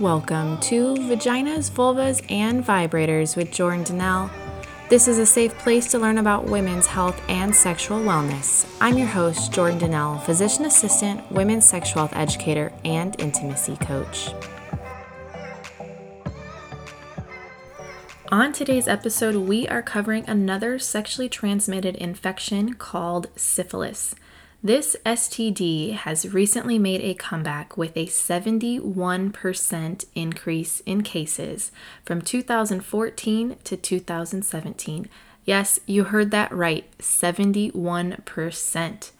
Welcome to Vaginas, Vulvas, and Vibrators with Jordan Dnelle. This is a safe place to learn about women's health and sexual wellness. I'm your host, Jordan Dnelle, physician assistant, women's sexual health educator, and intimacy coach. On today's episode, we are covering another sexually transmitted infection called syphilis. This STD has recently made a comeback with a 71% increase in cases from 2014 to 2017. Yes, you heard that right 71%.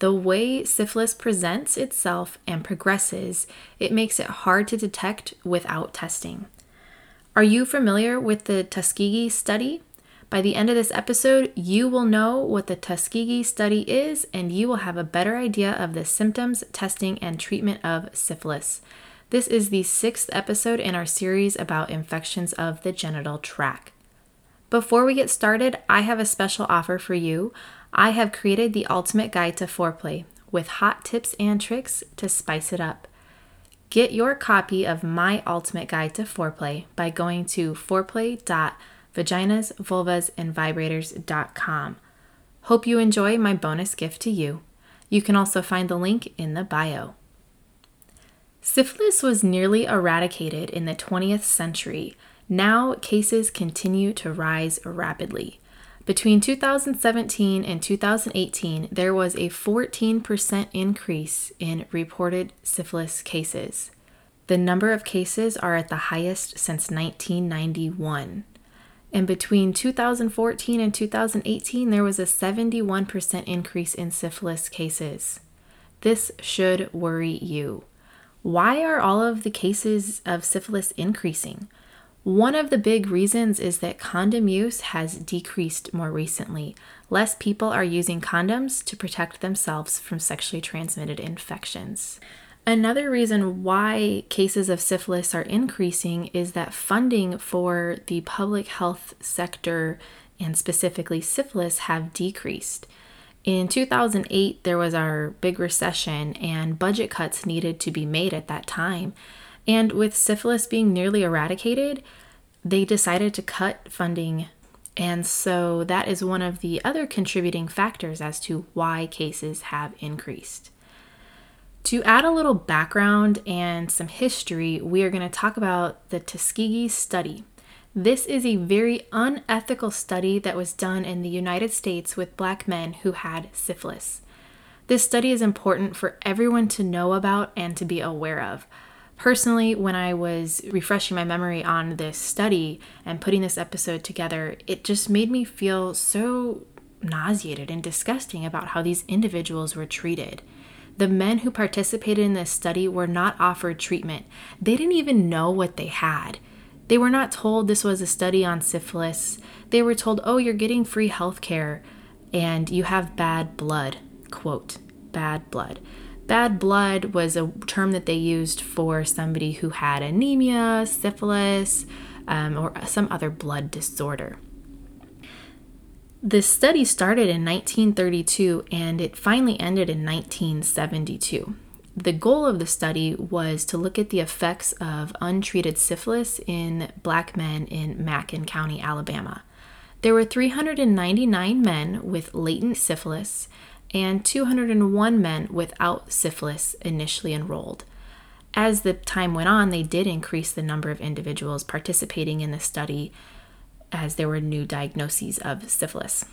The way syphilis presents itself and progresses, it makes it hard to detect without testing. Are you familiar with the Tuskegee study? By the end of this episode, you will know what the Tuskegee study is and you will have a better idea of the symptoms, testing, and treatment of syphilis. This is the sixth episode in our series about infections of the genital tract. Before we get started, I have a special offer for you. I have created the ultimate guide to foreplay with hot tips and tricks to spice it up. Get your copy of my ultimate guide to foreplay by going to foreplay.com vaginas, vulvas, and vibrators.com. Hope you enjoy my bonus gift to you. You can also find the link in the bio. Syphilis was nearly eradicated in the 20th century. Now, cases continue to rise rapidly. Between 2017 and 2018, there was a 14% increase in reported syphilis cases. The number of cases are at the highest since 1991. And between 2014 and 2018, there was a 71% increase in syphilis cases. This should worry you. Why are all of the cases of syphilis increasing? One of the big reasons is that condom use has decreased more recently. Less people are using condoms to protect themselves from sexually transmitted infections. Another reason why cases of syphilis are increasing is that funding for the public health sector and specifically syphilis have decreased. In 2008, there was our big recession, and budget cuts needed to be made at that time. And with syphilis being nearly eradicated, they decided to cut funding. And so that is one of the other contributing factors as to why cases have increased. To add a little background and some history, we are going to talk about the Tuskegee study. This is a very unethical study that was done in the United States with black men who had syphilis. This study is important for everyone to know about and to be aware of. Personally, when I was refreshing my memory on this study and putting this episode together, it just made me feel so nauseated and disgusting about how these individuals were treated. The men who participated in this study were not offered treatment. They didn't even know what they had. They were not told this was a study on syphilis. They were told, oh, you're getting free health care and you have bad blood. Quote, bad blood. Bad blood was a term that they used for somebody who had anemia, syphilis, um, or some other blood disorder. The study started in 1932 and it finally ended in 1972. The goal of the study was to look at the effects of untreated syphilis in black men in Macon County, Alabama. There were 399 men with latent syphilis and 201 men without syphilis initially enrolled. As the time went on, they did increase the number of individuals participating in the study as there were new diagnoses of syphilis.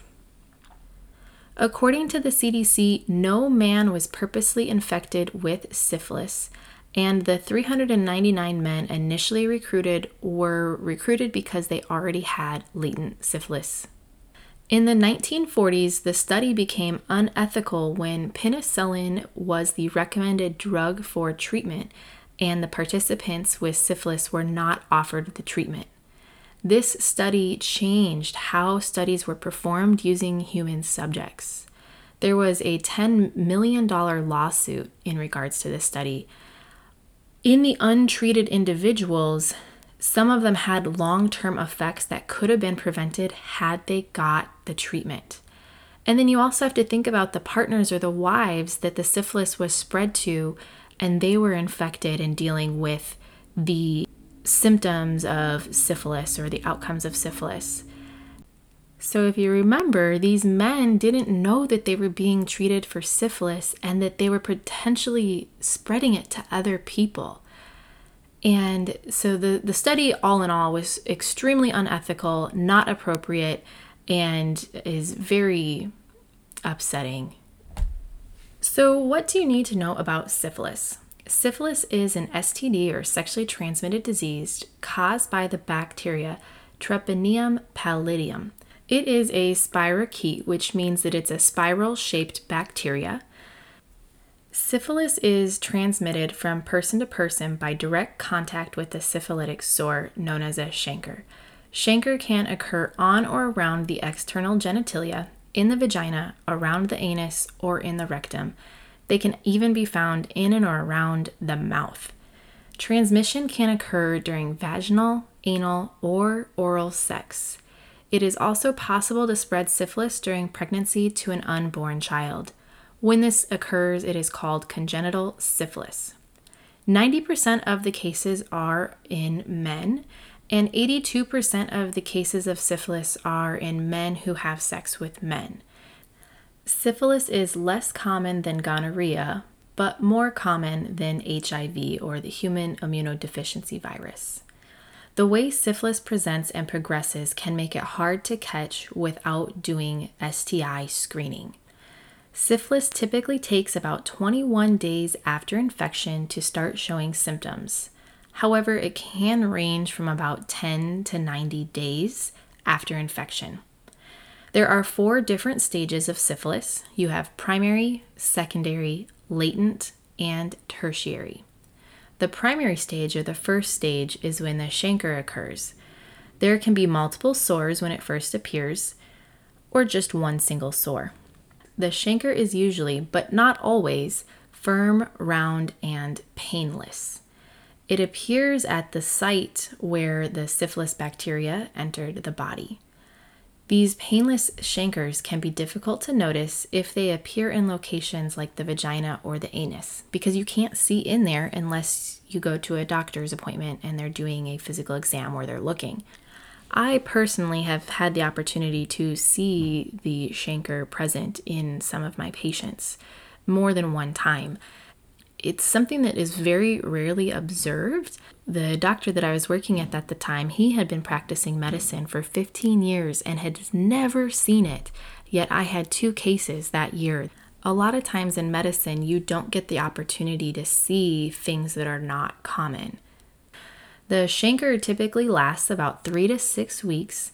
According to the CDC, no man was purposely infected with syphilis, and the 399 men initially recruited were recruited because they already had latent syphilis. In the 1940s, the study became unethical when penicillin was the recommended drug for treatment, and the participants with syphilis were not offered the treatment. This study changed how studies were performed using human subjects. There was a $10 million lawsuit in regards to this study. In the untreated individuals, some of them had long term effects that could have been prevented had they got the treatment. And then you also have to think about the partners or the wives that the syphilis was spread to, and they were infected and dealing with the symptoms of syphilis or the outcomes of syphilis. So, if you remember, these men didn't know that they were being treated for syphilis and that they were potentially spreading it to other people. And so, the, the study, all in all, was extremely unethical, not appropriate, and is very upsetting. So, what do you need to know about syphilis? Syphilis is an STD or sexually transmitted disease caused by the bacteria Treponema pallidum. It is a spirochete, which means that it's a spiral shaped bacteria. Syphilis is transmitted from person to person by direct contact with a syphilitic sore known as a chancre. Chancre can occur on or around the external genitalia, in the vagina, around the anus, or in the rectum. They can even be found in and or around the mouth. Transmission can occur during vaginal, anal, or oral sex. It is also possible to spread syphilis during pregnancy to an unborn child. When this occurs, it is called congenital syphilis. 90% of the cases are in men, and 82% of the cases of syphilis are in men who have sex with men. Syphilis is less common than gonorrhea, but more common than HIV or the human immunodeficiency virus. The way syphilis presents and progresses can make it hard to catch without doing STI screening. Syphilis typically takes about 21 days after infection to start showing symptoms. However, it can range from about 10 to 90 days after infection. There are four different stages of syphilis you have primary, secondary, latent, and tertiary. The primary stage, or the first stage, is when the chancre occurs. There can be multiple sores when it first appears, or just one single sore. The chancre is usually, but not always, firm, round, and painless. It appears at the site where the syphilis bacteria entered the body. These painless chancres can be difficult to notice if they appear in locations like the vagina or the anus, because you can't see in there unless you go to a doctor's appointment and they're doing a physical exam where they're looking. I personally have had the opportunity to see the chancre present in some of my patients more than one time it's something that is very rarely observed. The doctor that I was working at at the time, he had been practicing medicine for 15 years and had never seen it. Yet I had two cases that year. A lot of times in medicine, you don't get the opportunity to see things that are not common. The chancre typically lasts about three to six weeks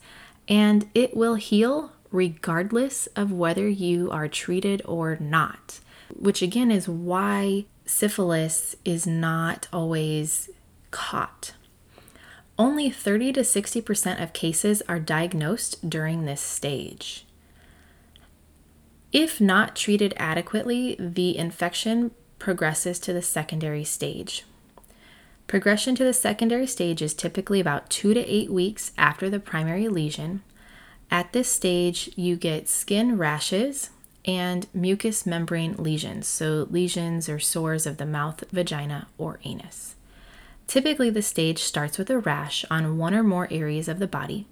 and it will heal regardless of whether you are treated or not, which again is why syphilis is not always caught. Only 30 to 60% of cases are diagnosed during this stage. If not treated adequately, the infection progresses to the secondary stage. Progression to the secondary stage is typically about two to eight weeks after the primary lesion. At this stage, you get skin rashes, and mucous membrane lesions, so lesions or sores of the mouth, vagina, or anus. Typically, the stage starts with a rash on one or more areas of the body.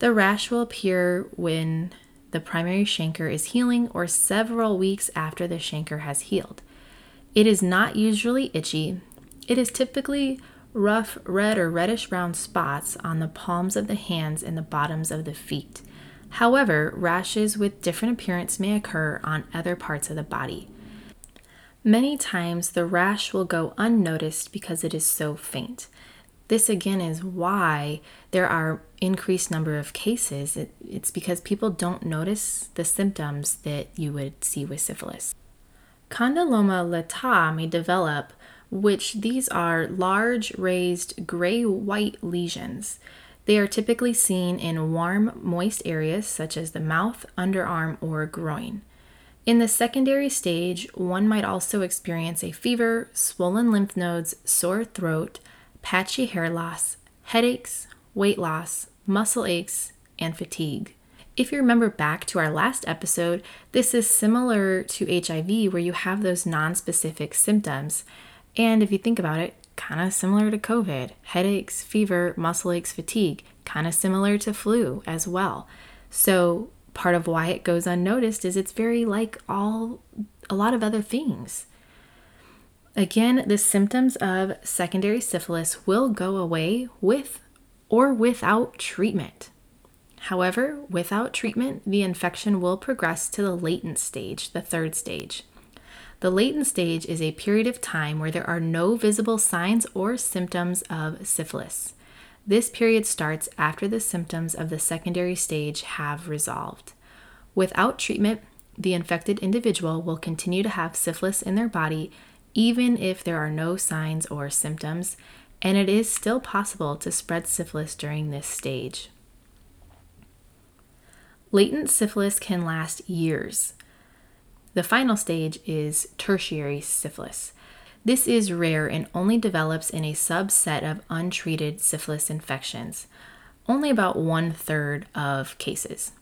The rash will appear when the primary chancre is healing or several weeks after the chancre has healed. It is not usually itchy. It is typically rough red or reddish brown spots on the palms of the hands and the bottoms of the feet. However, rashes with different appearance may occur on other parts of the body. Many times the rash will go unnoticed because it is so faint. This again is why there are increased number of cases. It, it's because people don't notice the symptoms that you would see with syphilis. Condylomata lata may develop, which these are large raised gray white lesions. They are typically seen in warm, moist areas such as the mouth, underarm, or groin. In the secondary stage, one might also experience a fever, swollen lymph nodes, sore throat, patchy hair loss, headaches, weight loss, muscle aches, and fatigue. If you remember back to our last episode, this is similar to HIV where you have those non specific symptoms. And if you think about it, kind of similar to COVID. Headaches, fever, muscle aches, fatigue, kind of similar to flu as well. So, part of why it goes unnoticed is it's very like all a lot of other things. Again, the symptoms of secondary syphilis will go away with or without treatment. However, without treatment, the infection will progress to the latent stage, the third stage. The latent stage is a period of time where there are no visible signs or symptoms of syphilis. This period starts after the symptoms of the secondary stage have resolved. Without treatment, the infected individual will continue to have syphilis in their body even if there are no signs or symptoms, and it is still possible to spread syphilis during this stage. Latent syphilis can last years. The final stage is tertiary syphilis. This is rare and only develops in a subset of untreated syphilis infections, only about one third of cases.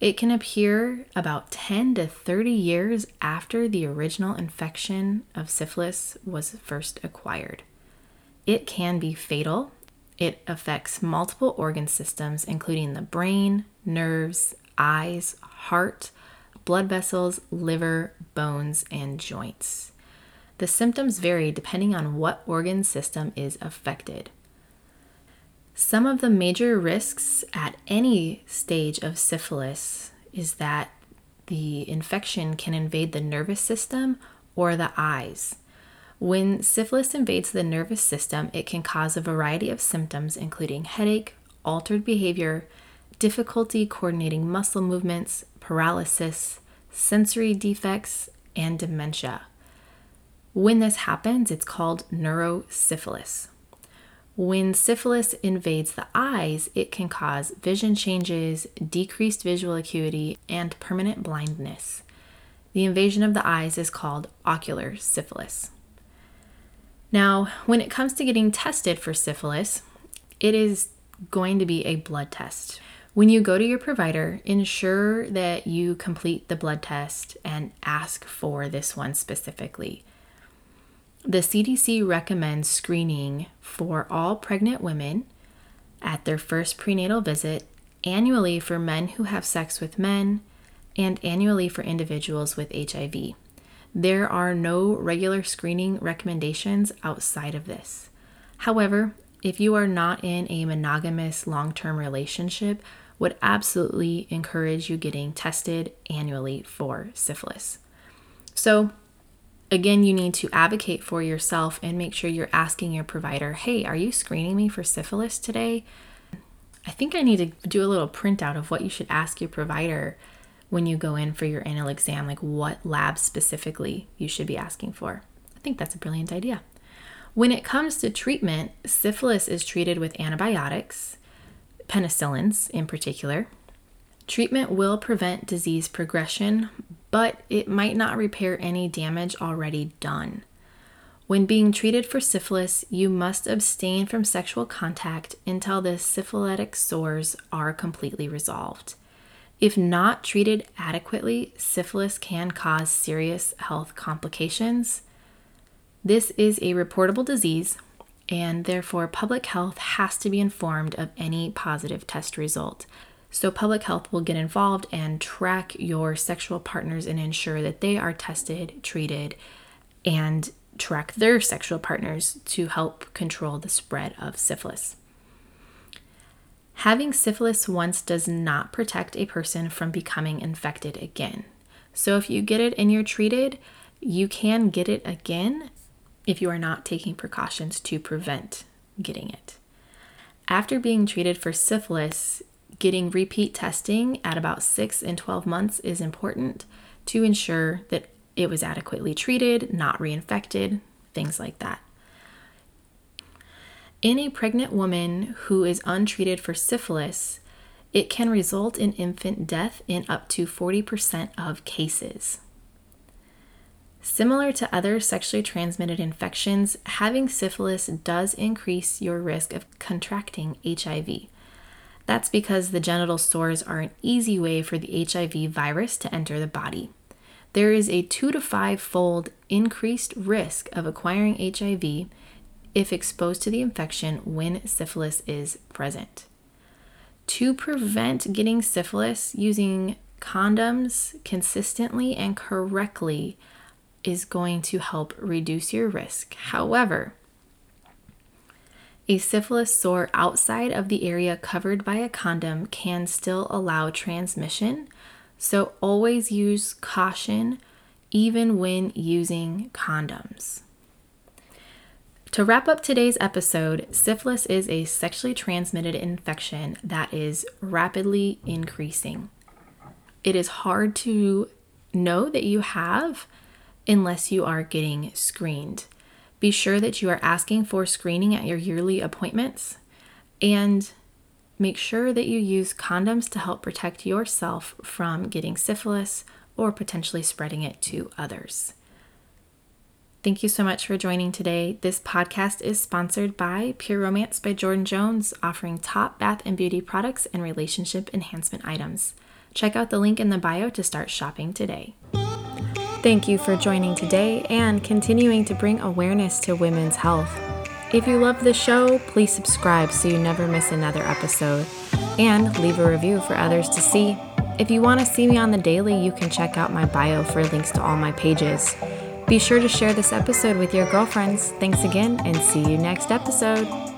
It can appear about 10 to 30 years after the original infection of syphilis was first acquired. It can be fatal. It affects multiple organ systems, including the brain, nerves, eyes, heart, blood vessels, liver, bones, and joints. The symptoms vary depending on what organ system is affected. Some of the major risks at any stage of syphilis is that the infection can invade the nervous system or the eyes. When syphilis invades the nervous system, it can cause a variety of symptoms, including headache, altered behavior, difficulty coordinating muscle movements, paralysis, sensory defects, and dementia. When this happens, it's called neurosyphilis. When syphilis invades the eyes, it can cause vision changes, decreased visual acuity, and permanent blindness. The invasion of the eyes is called ocular syphilis. Now, when it comes to getting tested for syphilis, it is going to be a blood test. When you go to your provider, ensure that you complete the blood test and ask for this one specifically. The CDC recommends screening for all pregnant women at their first prenatal visit, annually for men who have sex with men, and annually for individuals with HIV. There are no regular screening recommendations outside of this. However, if you are not in a monogamous long term relationship, would absolutely encourage you getting tested annually for syphilis. So, Again, you need to advocate for yourself and make sure you're asking your provider, hey, are you screening me for syphilis today? I think I need to do a little printout of what you should ask your provider when you go in for your anal exam, like what lab specifically you should be asking for. I think that's a brilliant idea. When it comes to treatment, syphilis is treated with antibiotics, penicillins in particular. Treatment will prevent disease progression but it might not repair any damage already done. When being treated for syphilis, you must abstain from sexual contact until the syphilitic sores are completely resolved. If not treated adequately, syphilis can cause serious health complications. This is a reportable disease, and therefore, public health has to be informed of any positive test result. So, public health will get involved and track your sexual partners and ensure that they are tested, treated, and track their sexual partners to help control the spread of syphilis. Having syphilis once does not protect a person from becoming infected again. So, if you get it and you're treated, you can get it again if you are not taking precautions to prevent getting it. After being treated for syphilis, Getting repeat testing at about 6 and 12 months is important to ensure that it was adequately treated, not reinfected, things like that. In a pregnant woman who is untreated for syphilis, it can result in infant death in up to 40% of cases. Similar to other sexually transmitted infections, having syphilis does increase your risk of contracting HIV. That's because the genital sores are an easy way for the HIV virus to enter the body. There is a two to five fold increased risk of acquiring HIV if exposed to the infection when syphilis is present. To prevent getting syphilis, using condoms consistently and correctly is going to help reduce your risk. However, a syphilis sore outside of the area covered by a condom can still allow transmission, so always use caution even when using condoms. To wrap up today's episode, syphilis is a sexually transmitted infection that is rapidly increasing. It is hard to know that you have unless you are getting screened. Be sure that you are asking for screening at your yearly appointments and make sure that you use condoms to help protect yourself from getting syphilis or potentially spreading it to others. Thank you so much for joining today. This podcast is sponsored by Pure Romance by Jordan Jones, offering top bath and beauty products and relationship enhancement items. Check out the link in the bio to start shopping today. Thank you for joining today and continuing to bring awareness to women's health. If you love the show, please subscribe so you never miss another episode and leave a review for others to see. If you want to see me on the daily, you can check out my bio for links to all my pages. Be sure to share this episode with your girlfriends. Thanks again and see you next episode.